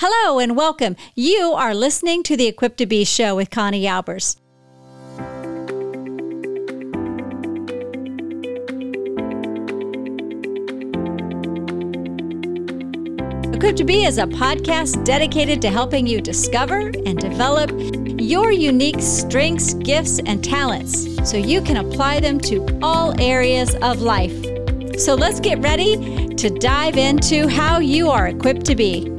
Hello and welcome. You are listening to the Equipped to Be show with Connie Albers. Equipped to Be is a podcast dedicated to helping you discover and develop your unique strengths, gifts, and talents so you can apply them to all areas of life. So let's get ready to dive into how you are equipped to be.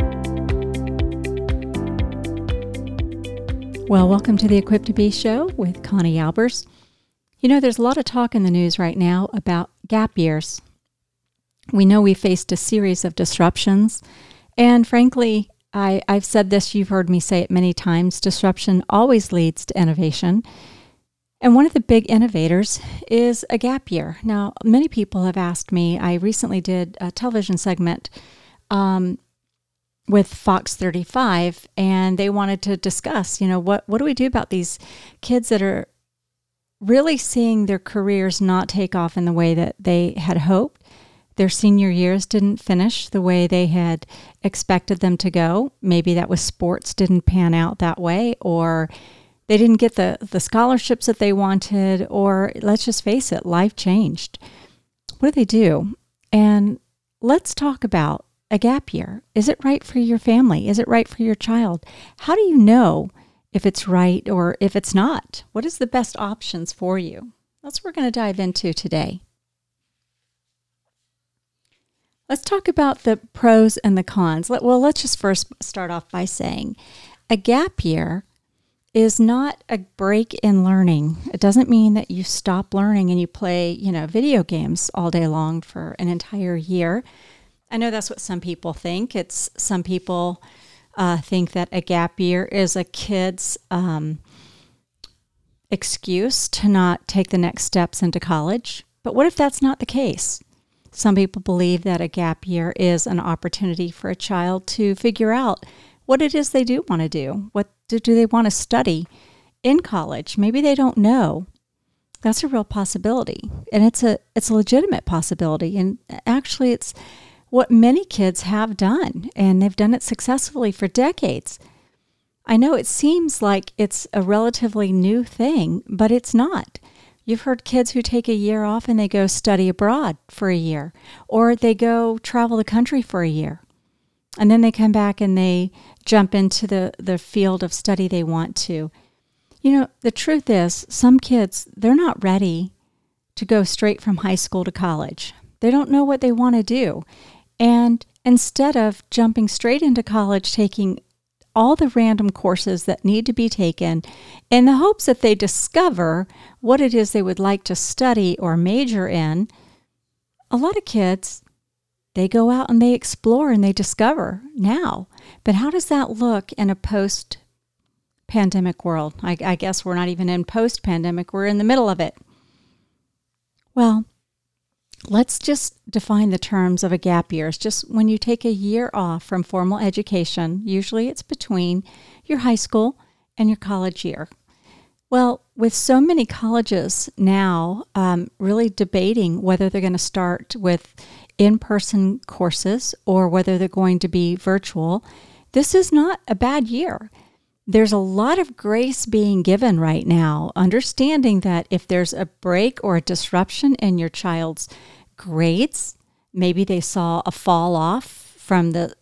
Well, welcome to the Equipped to Be show with Connie Albers. You know, there's a lot of talk in the news right now about gap years. We know we faced a series of disruptions, and frankly, I, I've said this, you've heard me say it many times disruption always leads to innovation. And one of the big innovators is a gap year. Now, many people have asked me, I recently did a television segment um, with Fox 35 and they wanted to discuss, you know, what what do we do about these kids that are really seeing their careers not take off in the way that they had hoped. Their senior years didn't finish the way they had expected them to go. Maybe that was sports didn't pan out that way or they didn't get the, the scholarships that they wanted, or let's just face it, life changed. What do they do? And let's talk about a gap year? Is it right for your family? Is it right for your child? How do you know if it's right or if it's not? What is the best options for you? That's what we're going to dive into today. Let's talk about the pros and the cons. Well, let's just first start off by saying a gap year is not a break in learning. It doesn't mean that you stop learning and you play, you know, video games all day long for an entire year. I know that's what some people think. It's some people uh, think that a gap year is a kid's um, excuse to not take the next steps into college. But what if that's not the case? Some people believe that a gap year is an opportunity for a child to figure out what it is they do want to do. What do, do they want to study in college? Maybe they don't know. That's a real possibility, and it's a it's a legitimate possibility. And actually, it's what many kids have done, and they've done it successfully for decades. I know it seems like it's a relatively new thing, but it's not. You've heard kids who take a year off and they go study abroad for a year, or they go travel the country for a year. And then they come back and they jump into the, the field of study they want to. You know, the truth is, some kids, they're not ready to go straight from high school to college. They don't know what they want to do. And instead of jumping straight into college, taking all the random courses that need to be taken in the hopes that they discover what it is they would like to study or major in, a lot of kids, they go out and they explore and they discover now. But how does that look in a post pandemic world? I, I guess we're not even in post pandemic, we're in the middle of it. Well, Let's just define the terms of a gap year. It's just when you take a year off from formal education, usually it's between your high school and your college year. Well, with so many colleges now um, really debating whether they're going to start with in person courses or whether they're going to be virtual, this is not a bad year. There's a lot of grace being given right now, understanding that if there's a break or a disruption in your child's grades. Maybe they saw a fall off from the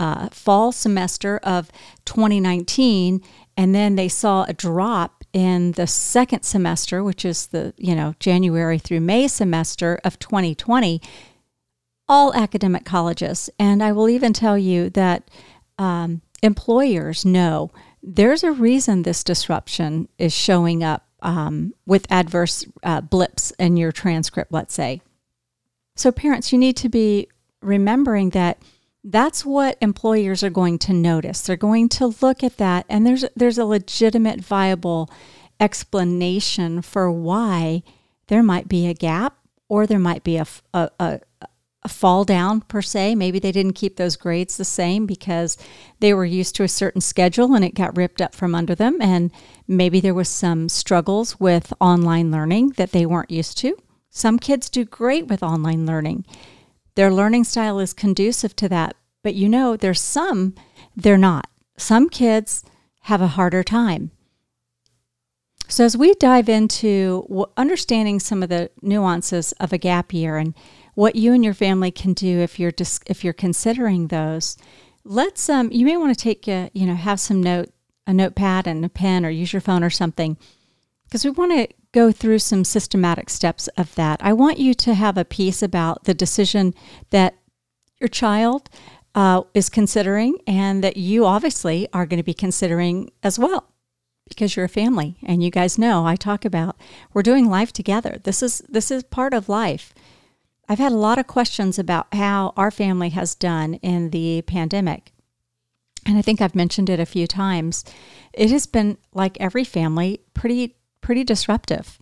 uh, fall semester of 2019, and then they saw a drop in the second semester, which is the you know January through May semester of 2020. All academic colleges, and I will even tell you that um, employers know there's a reason this disruption is showing up um, with adverse uh, blips in your transcript, let's say. So, parents, you need to be remembering that that's what employers are going to notice. They're going to look at that, and there's there's a legitimate, viable explanation for why there might be a gap or there might be a, a, a, fall down per se. Maybe they didn't keep those grades the same because they were used to a certain schedule and it got ripped up from under them. And maybe there was some struggles with online learning that they weren't used to. Some kids do great with online learning. Their learning style is conducive to that. But you know, there's some they're not. Some kids have a harder time. So, as we dive into understanding some of the nuances of a gap year and what you and your family can do if you're dis- if you're considering those, let's um, you may want to take a, you know have some note a notepad and a pen or use your phone or something because we want to go through some systematic steps of that. I want you to have a peace about the decision that your child uh, is considering and that you obviously are going to be considering as well because you're a family and you guys know I talk about we're doing life together. This is this is part of life. I've had a lot of questions about how our family has done in the pandemic. And I think I've mentioned it a few times. It has been like every family pretty pretty disruptive.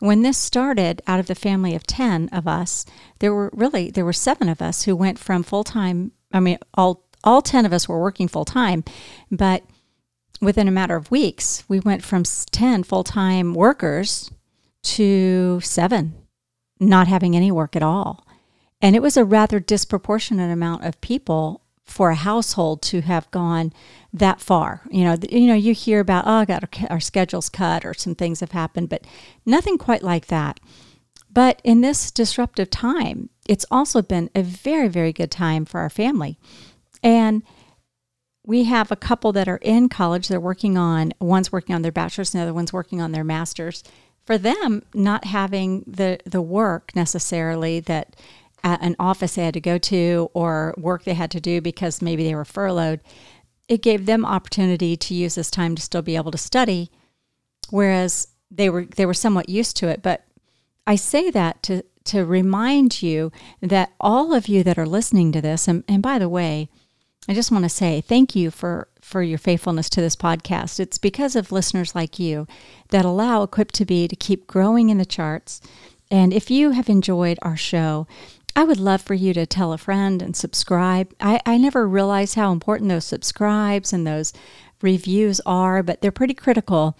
When this started out of the family of 10 of us, there were really there were 7 of us who went from full-time I mean all all 10 of us were working full time, but within a matter of weeks, we went from 10 full-time workers to 7 not having any work at all. And it was a rather disproportionate amount of people for a household to have gone that far. You know, you know, you hear about oh, I got our, our schedules cut or some things have happened, but nothing quite like that. But in this disruptive time, it's also been a very, very good time for our family. And we have a couple that are in college. They're working on one's working on their bachelor's, and the other one's working on their master's. For them, not having the the work necessarily that uh, an office they had to go to or work they had to do because maybe they were furloughed, it gave them opportunity to use this time to still be able to study, whereas they were they were somewhat used to it. But I say that to to remind you that all of you that are listening to this, and, and by the way, I just want to say thank you for, for your faithfulness to this podcast. It's because of listeners like you that allow Equipped to Be to keep growing in the charts. And if you have enjoyed our show, I would love for you to tell a friend and subscribe. I, I never realized how important those subscribes and those reviews are, but they're pretty critical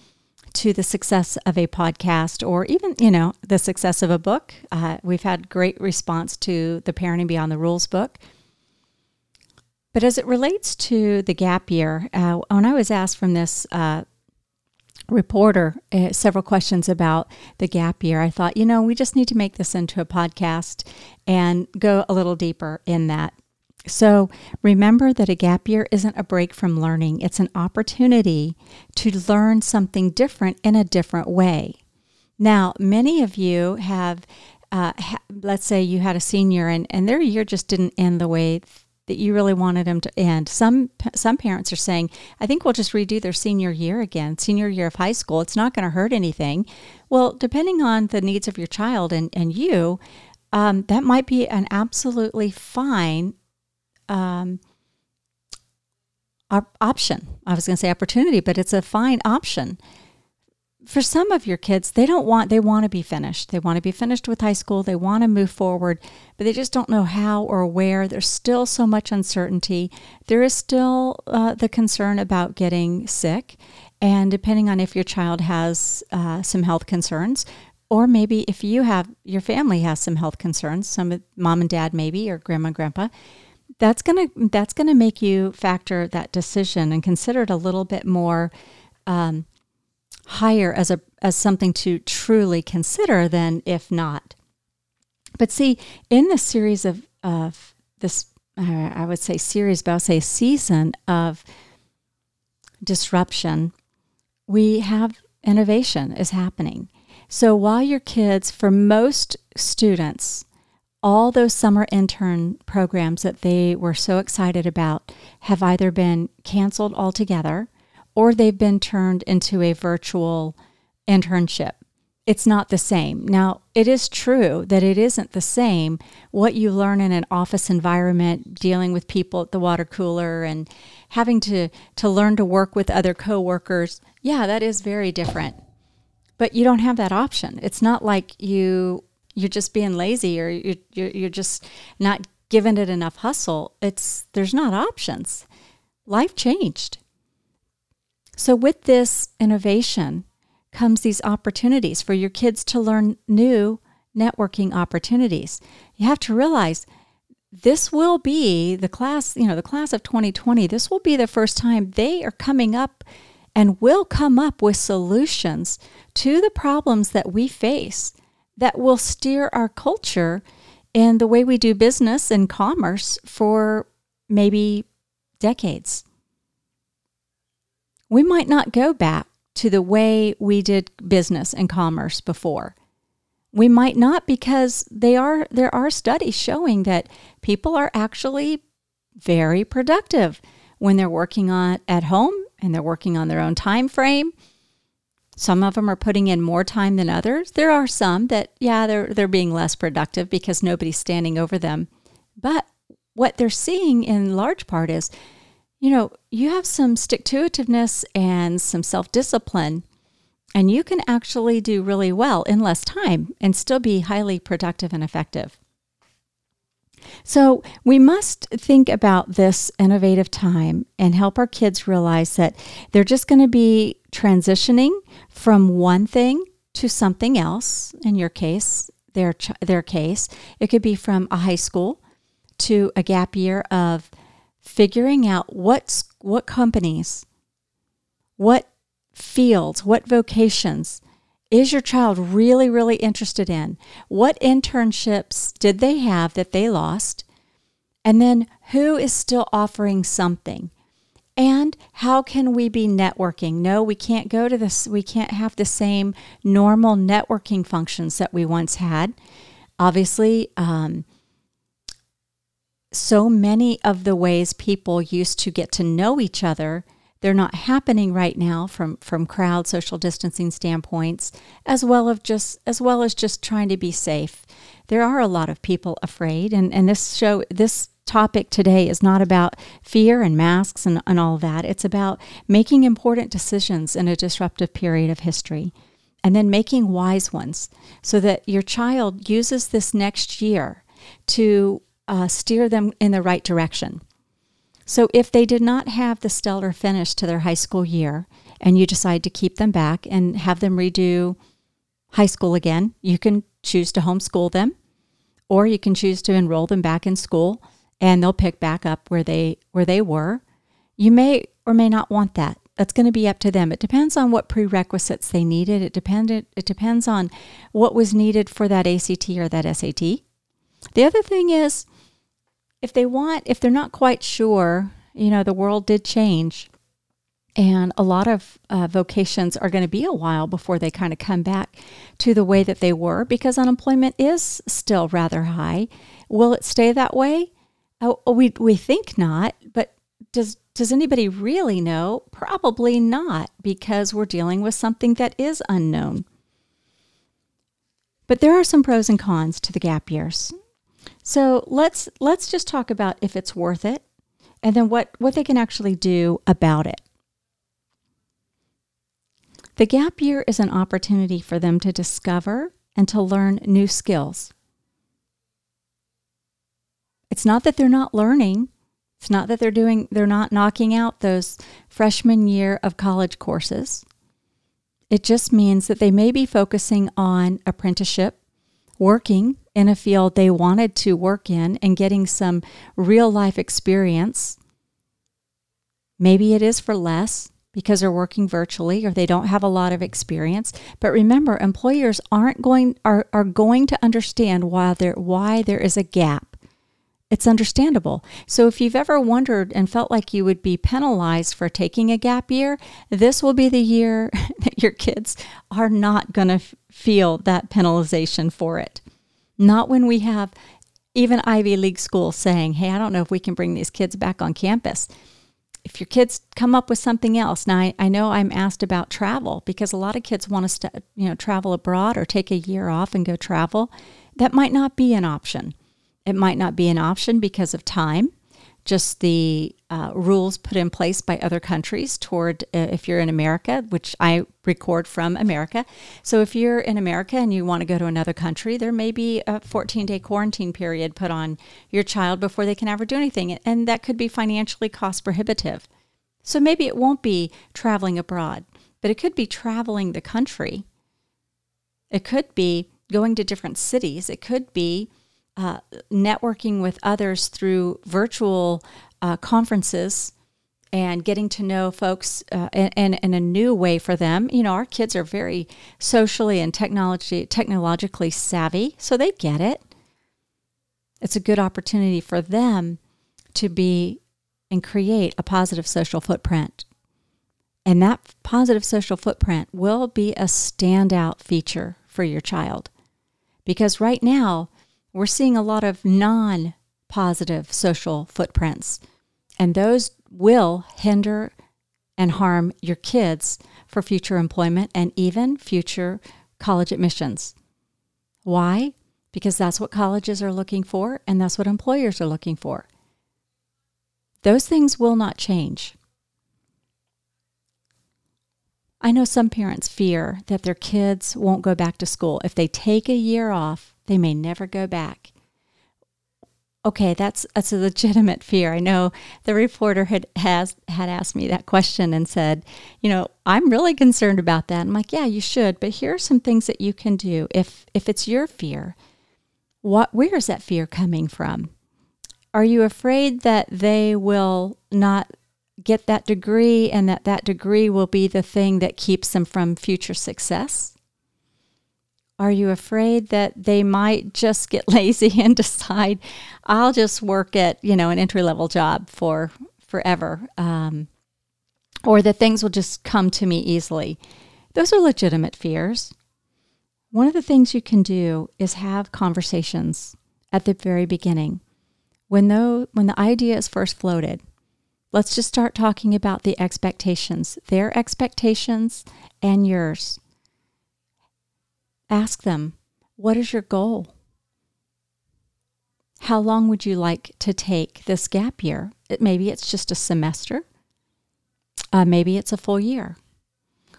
to the success of a podcast or even, you know, the success of a book. Uh, we've had great response to the Parenting Beyond the Rules book. But as it relates to the gap year, uh, when I was asked from this uh, reporter uh, several questions about the gap year. I thought, you know, we just need to make this into a podcast and go a little deeper in that. So remember that a gap year isn't a break from learning, it's an opportunity to learn something different in a different way. Now, many of you have, uh, ha- let's say you had a senior and, and their year just didn't end the way that you really wanted them to end. Some some parents are saying, "I think we'll just redo their senior year again, senior year of high school. It's not going to hurt anything." Well, depending on the needs of your child and and you, um, that might be an absolutely fine um, op- option. I was going to say opportunity, but it's a fine option for some of your kids, they don't want, they want to be finished. They want to be finished with high school. They want to move forward, but they just don't know how or where. There's still so much uncertainty. There is still uh, the concern about getting sick. And depending on if your child has uh, some health concerns, or maybe if you have, your family has some health concerns, some mom and dad maybe, or grandma and grandpa, that's gonna that's gonna make you factor that decision and consider it a little bit more um, higher as a as something to truly consider than if not. But see, in the series of of this, uh, I would say series, but I'll say season of disruption, we have innovation is happening. So while your kids, for most students, all those summer intern programs that they were so excited about have either been canceled altogether or they've been turned into a virtual internship. It's not the same. Now, it is true that it isn't the same what you learn in an office environment, dealing with people at the water cooler and having to, to learn to work with other coworkers. Yeah, that is very different. But you don't have that option. It's not like you you're just being lazy or you're, you're, you're just not giving it enough hustle. It's there's not options. Life changed. So, with this innovation comes these opportunities for your kids to learn new networking opportunities. You have to realize this will be the class, you know, the class of 2020. This will be the first time they are coming up and will come up with solutions to the problems that we face that will steer our culture and the way we do business and commerce for maybe decades. We might not go back to the way we did business and commerce before. We might not because they are there are studies showing that people are actually very productive when they're working on at home and they're working on their own time frame. Some of them are putting in more time than others. There are some that yeah, they're they're being less productive because nobody's standing over them. But what they're seeing in large part is you know, you have some stick to itiveness and some self discipline, and you can actually do really well in less time and still be highly productive and effective. So, we must think about this innovative time and help our kids realize that they're just going to be transitioning from one thing to something else. In your case, their, their case, it could be from a high school to a gap year of figuring out what what companies, what fields, what vocations is your child really really interested in? What internships did they have that they lost? And then who is still offering something? And how can we be networking? No, we can't go to this, we can't have the same normal networking functions that we once had. Obviously, um, so many of the ways people used to get to know each other they're not happening right now from from crowd social distancing standpoints as well of just as well as just trying to be safe. There are a lot of people afraid and and this show this topic today is not about fear and masks and, and all that. It's about making important decisions in a disruptive period of history and then making wise ones so that your child uses this next year to uh, steer them in the right direction. So if they did not have the stellar finish to their high school year and you decide to keep them back and have them redo high school again, you can choose to homeschool them or you can choose to enroll them back in school and they'll pick back up where they where they were. You may or may not want that. That's going to be up to them. It depends on what prerequisites they needed. It depended it depends on what was needed for that ACT or that SAT. The other thing is if they want, if they're not quite sure, you know, the world did change. And a lot of uh, vocations are going to be a while before they kind of come back to the way that they were because unemployment is still rather high. Will it stay that way? Oh, we, we think not, but does, does anybody really know? Probably not because we're dealing with something that is unknown. But there are some pros and cons to the gap years. So let's let's just talk about if it's worth it and then what, what they can actually do about it. The gap year is an opportunity for them to discover and to learn new skills. It's not that they're not learning. It's not that they're doing they're not knocking out those freshman year of college courses. It just means that they may be focusing on apprenticeship, working in a field they wanted to work in and getting some real life experience. Maybe it is for less because they're working virtually or they don't have a lot of experience. But remember, employers aren't going are, are going to understand why there why there is a gap. It's understandable. So if you've ever wondered and felt like you would be penalized for taking a gap year, this will be the year that your kids are not going to f- feel that penalization for it. Not when we have even Ivy League schools saying, hey, I don't know if we can bring these kids back on campus. If your kids come up with something else, now I, I know I'm asked about travel because a lot of kids want to, you know, travel abroad or take a year off and go travel. That might not be an option. It might not be an option because of time just the uh, rules put in place by other countries toward uh, if you're in America, which I record from America. So if you're in America and you want to go to another country, there may be a 14 day quarantine period put on your child before they can ever do anything. And that could be financially cost prohibitive. So maybe it won't be traveling abroad, but it could be traveling the country. It could be going to different cities. It could be uh, networking with others through virtual uh, conferences and getting to know folks uh, a new way for them. You know, our kids are very socially and technology technologically savvy, so they get it. It's a good opportunity for them to be and create a positive social footprint. And that positive social footprint will be a standout feature for your child. Because right now, we're seeing a lot of non positive social footprints, and those will hinder and harm your kids for future employment and even future college admissions. Why? Because that's what colleges are looking for, and that's what employers are looking for. Those things will not change. I know some parents fear that their kids won't go back to school. If they take a year off, they may never go back. Okay, that's that's a legitimate fear. I know the reporter had has had asked me that question and said, you know, I'm really concerned about that. I'm like, yeah, you should, but here are some things that you can do if if it's your fear. What where is that fear coming from? Are you afraid that they will not get that degree and that that degree will be the thing that keeps them from future success? Are you afraid that they might just get lazy and decide, I'll just work at, you know, an entry level job for forever? Um, or that things will just come to me easily. Those are legitimate fears. One of the things you can do is have conversations at the very beginning when though when the idea is first floated let's just start talking about the expectations their expectations and yours ask them what is your goal how long would you like to take this gap year it, maybe it's just a semester uh, maybe it's a full year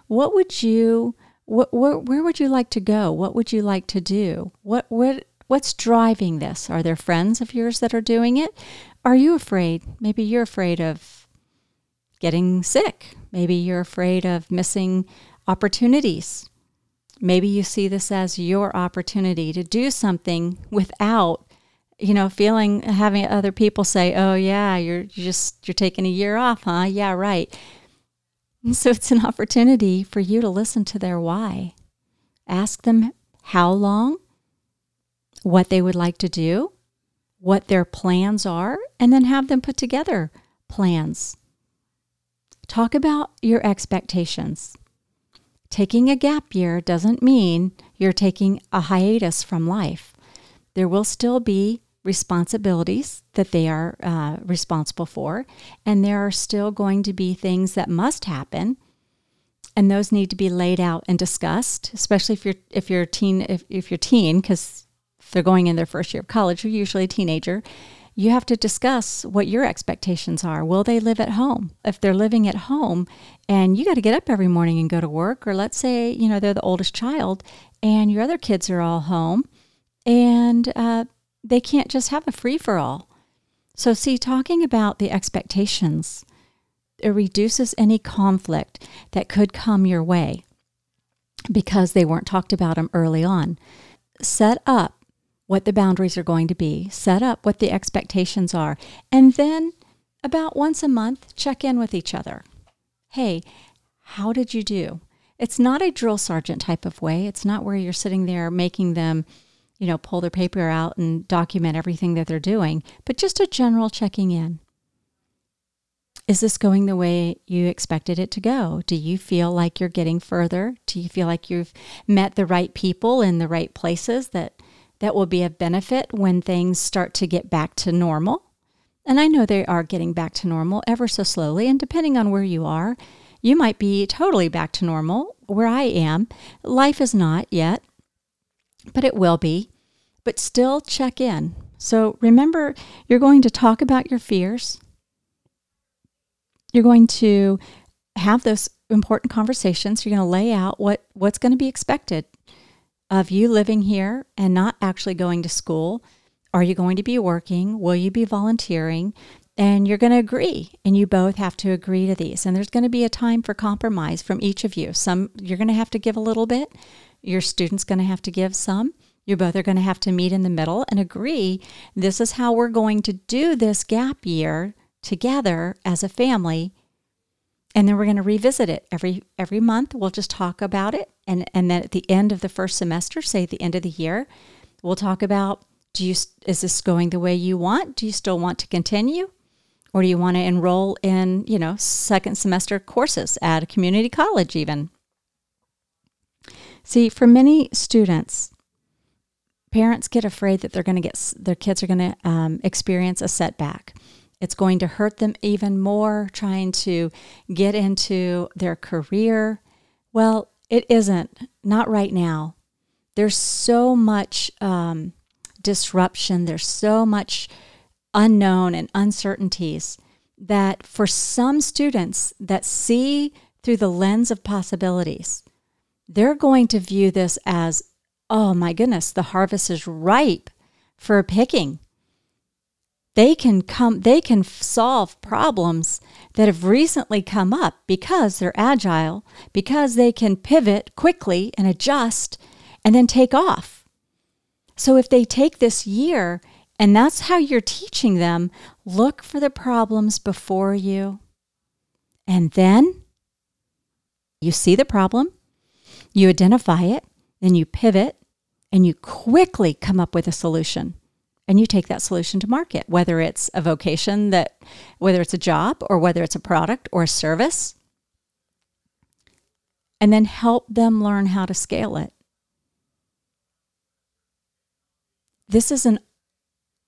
what would you what, where, would you like to go what would you like to do what what What's driving this? Are there friends of yours that are doing it? Are you afraid? Maybe you're afraid of getting sick. Maybe you're afraid of missing opportunities. Maybe you see this as your opportunity to do something without you know feeling having other people say oh yeah you're, just you're taking a year off huh yeah right and so it's an opportunity for you to listen to their why ask them how long what they would like to do, what their plans are, and then have them put together plans. Talk about your expectations. Taking a gap year doesn't mean you're taking a hiatus from life. There will still be responsibilities that they are uh, responsible for, and there are still going to be things that must happen, and those need to be laid out and discussed. Especially if you're if you're teen if, if you're teen, because they're going in their first year of college, you're usually a teenager, you have to discuss what your expectations are. Will they live at home? If they're living at home and you got to get up every morning and go to work, or let's say, you know, they're the oldest child and your other kids are all home and uh, they can't just have a free for all. So, see, talking about the expectations, it reduces any conflict that could come your way because they weren't talked about them early on. Set up what the boundaries are going to be, set up what the expectations are, and then about once a month, check in with each other. Hey, how did you do? It's not a drill sergeant type of way. It's not where you're sitting there making them, you know, pull their paper out and document everything that they're doing, but just a general checking in. Is this going the way you expected it to go? Do you feel like you're getting further? Do you feel like you've met the right people in the right places that that will be of benefit when things start to get back to normal. And I know they are getting back to normal ever so slowly. And depending on where you are, you might be totally back to normal. Where I am, life is not yet, but it will be. But still check in. So remember, you're going to talk about your fears. You're going to have those important conversations. You're going to lay out what, what's going to be expected of you living here and not actually going to school? Are you going to be working? Will you be volunteering? And you're going to agree, and you both have to agree to these. And there's going to be a time for compromise from each of you. Some you're going to have to give a little bit. Your student's going to have to give some. You both are going to have to meet in the middle and agree this is how we're going to do this gap year together as a family. And then we're going to revisit it every every month. We'll just talk about it and and then at the end of the first semester, say at the end of the year, we'll talk about do you is this going the way you want? Do you still want to continue? Or do you want to enroll in, you know, second semester courses at a community college even? See, for many students, parents get afraid that they're going to get their kids are going to um, experience a setback. It's going to hurt them even more trying to get into their career. Well, it isn't, not right now. There's so much um, disruption, there's so much unknown and uncertainties that for some students that see through the lens of possibilities, they're going to view this as, oh my goodness, the harvest is ripe for picking. They can come they can solve problems that have recently come up because they're agile, because they can pivot quickly and adjust and then take off. So if they take this year and that's how you're teaching them, look for the problems before you. And then you see the problem, you identify it, then you pivot, and you quickly come up with a solution. And you take that solution to market, whether it's a vocation that, whether it's a job or whether it's a product or a service. And then help them learn how to scale it. This is an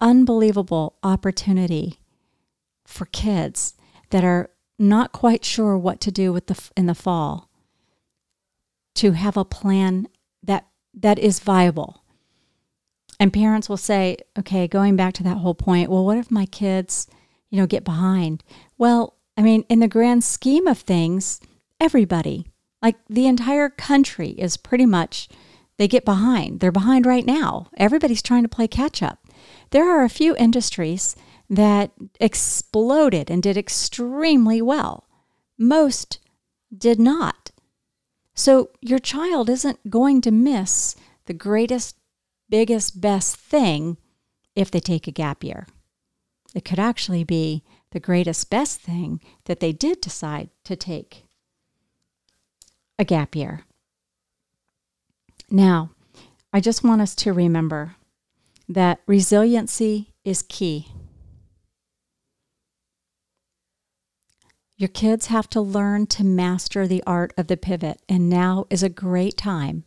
unbelievable opportunity for kids that are not quite sure what to do with the in the fall to have a plan that that is viable. And parents will say, okay, going back to that whole point, well, what if my kids, you know, get behind? Well, I mean, in the grand scheme of things, everybody, like the entire country is pretty much they get behind. They're behind right now. Everybody's trying to play catch up. There are a few industries that exploded and did extremely well. Most did not. So your child isn't going to miss the greatest, biggest, best thing if they take a gap year. It could actually be the greatest, best thing that they did decide to take a gap year. Now, I just want us to remember that resiliency is key. Your kids have to learn to master the art of the pivot, and now is a great time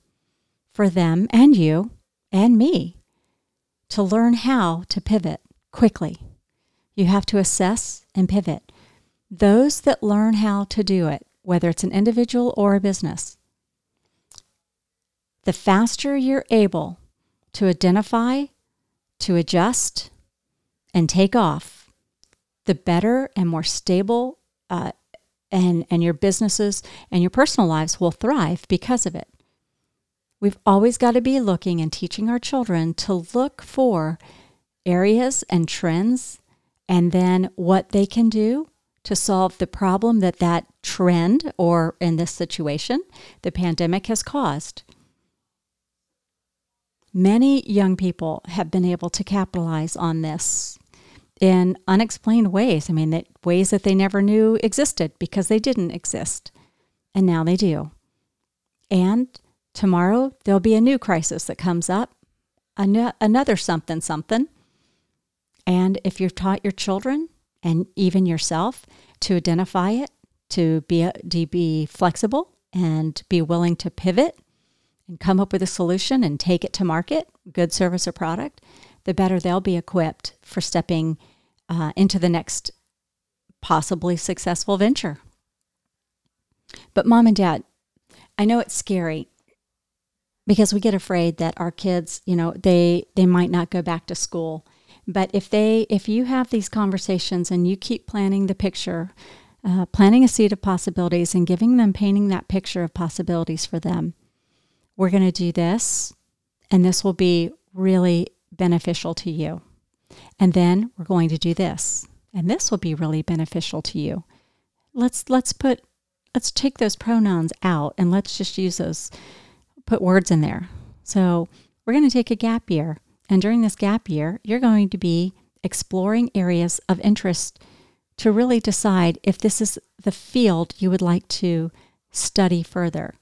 for them and you and me to learn how to pivot quickly. You have to assess and pivot. Those that learn how to do it, whether it's an individual or a business, the faster you're able to identify to adjust and take off, the better and more stable uh, and, and your businesses and your personal lives will thrive because of it. We've always got to be looking and teaching our children to look for areas and trends and then what they can do to solve the problem that that trend or in this situation the pandemic has caused Many young people have been able to capitalize on this in unexplained ways. I mean, that ways that they never knew existed because they didn't exist. And now they do. And tomorrow there'll be a new crisis that comes up, an- another something, something. And if you've taught your children and even yourself to identify it, to be, to be flexible and be willing to pivot and come up with a solution and take it to market, good service or product, the better they'll be equipped for stepping uh, into the next possibly successful venture. But mom and dad, I know it's scary because we get afraid that our kids, you know, they they might not go back to school. But if they if you have these conversations and you keep planning the picture, uh, planting a seed of possibilities and giving them painting that picture of possibilities for them, we're going to do this, and this will be really beneficial to you. And then we're going to do this, and this will be really beneficial to you. Let's let's put let's take those pronouns out and let's just use those put words in there. So we're going to take a gap year. And during this gap year, you're going to be exploring areas of interest to really decide if this is the field you would like to study further.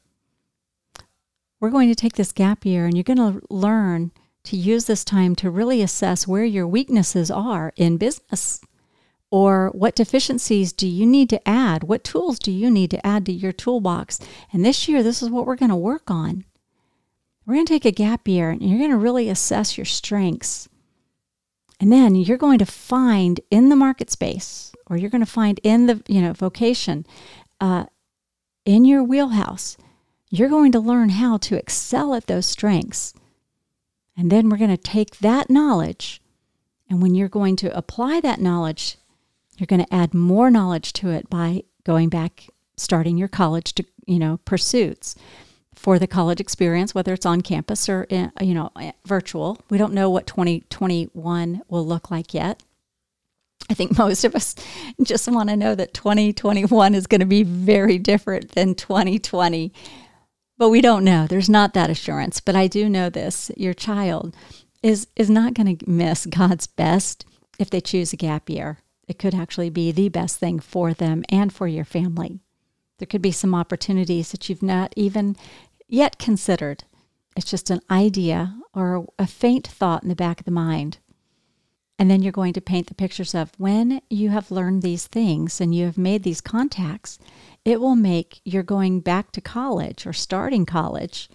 We're going to take this gap year and you're going to learn to use this time to really assess where your weaknesses are in business or what deficiencies do you need to add? What tools do you need to add to your toolbox? And this year, this is what we're going to work on. We're going to take a gap year and you're going to really assess your strengths. And then you're going to find in the market space or you're going to find in the you know vocation uh, in your wheelhouse you're going to learn how to excel at those strengths and then we're going to take that knowledge and when you're going to apply that knowledge you're going to add more knowledge to it by going back, starting your college to, you know, pursuits for the college experience, whether it's on campus or, in, you know, eh, virtual. We don't know what 2021 will look like yet. I think most of us just want to know that 2021 is going to be very different than 2020. But we don't know. There's not that assurance. But I do know this your child is, is not going to miss God's best if they choose a gap year it could actually be the best thing for them and for your family. There could be some opportunities that you've not even yet considered. It's just an idea or a faint thought in the back of the mind. And then you're going to paint the pictures of when you have learned these things and you have made these contacts, it will make your going back to college or starting college,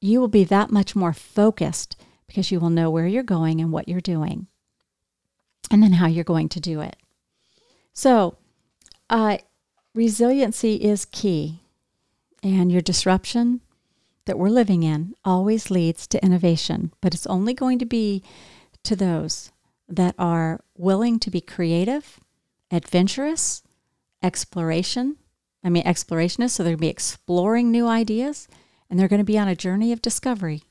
you will be that much more focused because you will know where you're going and what you're doing and then how you're going to do it. So, uh, resiliency is key, and your disruption that we're living in always leads to innovation, but it's only going to be to those that are willing to be creative, adventurous, exploration. I mean, explorationists, so they're going to be exploring new ideas and they're going to be on a journey of discovery.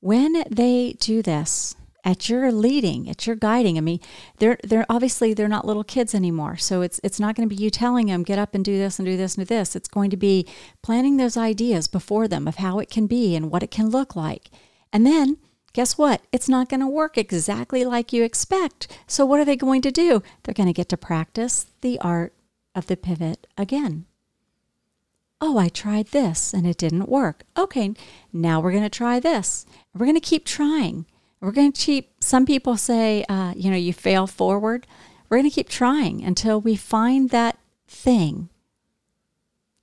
When they do this, at your leading, at your guiding. I mean, they're they're obviously they're not little kids anymore. So it's it's not going to be you telling them get up and do this and do this and do this. It's going to be planting those ideas before them of how it can be and what it can look like. And then guess what? It's not going to work exactly like you expect. So what are they going to do? They're going to get to practice the art of the pivot again. Oh, I tried this and it didn't work. Okay, now we're going to try this. We're going to keep trying. We're going to keep, some people say, uh, you know, you fail forward. We're going to keep trying until we find that thing.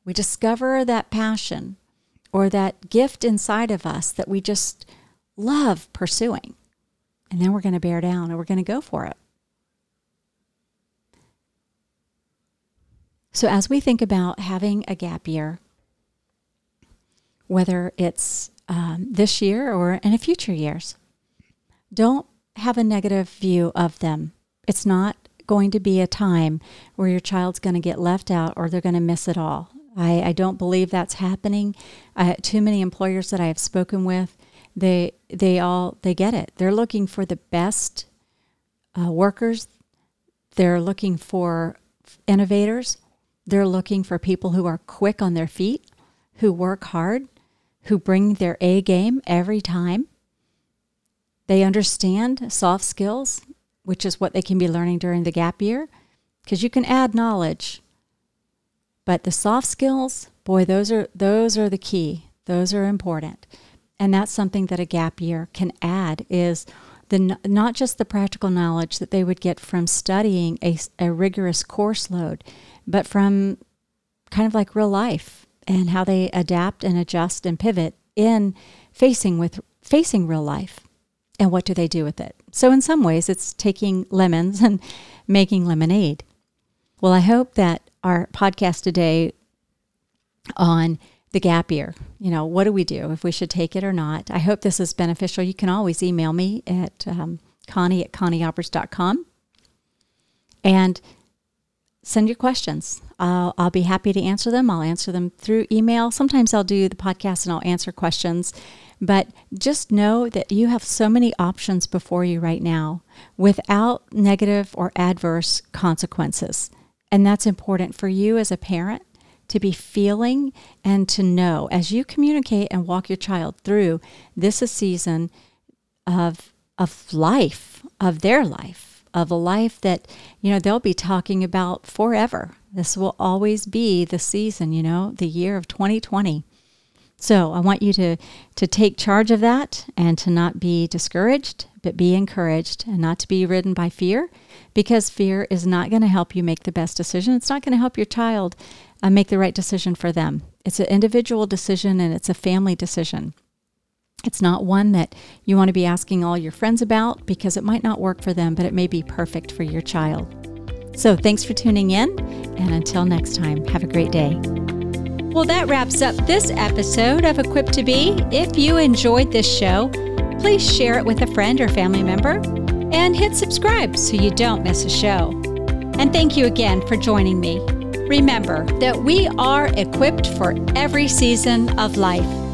We discover that passion or that gift inside of us that we just love pursuing. And then we're going to bear down and we're going to go for it. So, as we think about having a gap year, whether it's um, this year or in future years, don't have a negative view of them. It's not going to be a time where your child's going to get left out or they're going to miss it all. I, I don't believe that's happening. Too many employers that I have spoken with, they they all they get it. They're looking for the best uh, workers. They're looking for innovators. They're looking for people who are quick on their feet, who work hard, who bring their A game every time. They understand soft skills, which is what they can be learning during the gap year, because you can add knowledge. But the soft skills, boy, those are those are the key. Those are important. And that's something that a gap year can add is the not just the practical knowledge that they would get from studying a, a rigorous course load, but from kind of like real life and how they adapt and adjust and pivot in facing with facing real life and what do they do with it? So, in some ways, it's taking lemons and making lemonade. Well, I hope that our podcast today on the gap year, you know, what do we do if we should take it or not? I hope this is beneficial. You can always email me at um, Connie at ConnieAlbers.com and send your questions. I'll, I'll be happy to answer them. I'll answer them through email. Sometimes I'll do the podcast and I'll answer questions but just know that you have so many options before you right now without negative or adverse consequences. And that's important for you as a parent to be feeling and to know as you communicate and walk your child through this a season of of life, of their life, of a life that, you know, they'll be talking about forever. This will always be the season, you know, the year of 2020. So I want you to, to take charge of that and to not be discouraged, but be encouraged and not to be ridden by fear because fear is not going to help you make the best decision. It's not going to help your child uh, make the right decision for them. It's an individual decision and it's a family decision. It's not one that you want to be asking all your friends about because it might not work for them, but it may be perfect for your child. So thanks for tuning in, and until next time, have a great day. Well, that wraps up this episode of Equipped to Be. If you enjoyed this show, please share it with a friend or family member and hit subscribe so you don't miss a show. And thank you again for joining me. Remember that we are equipped for every season of life.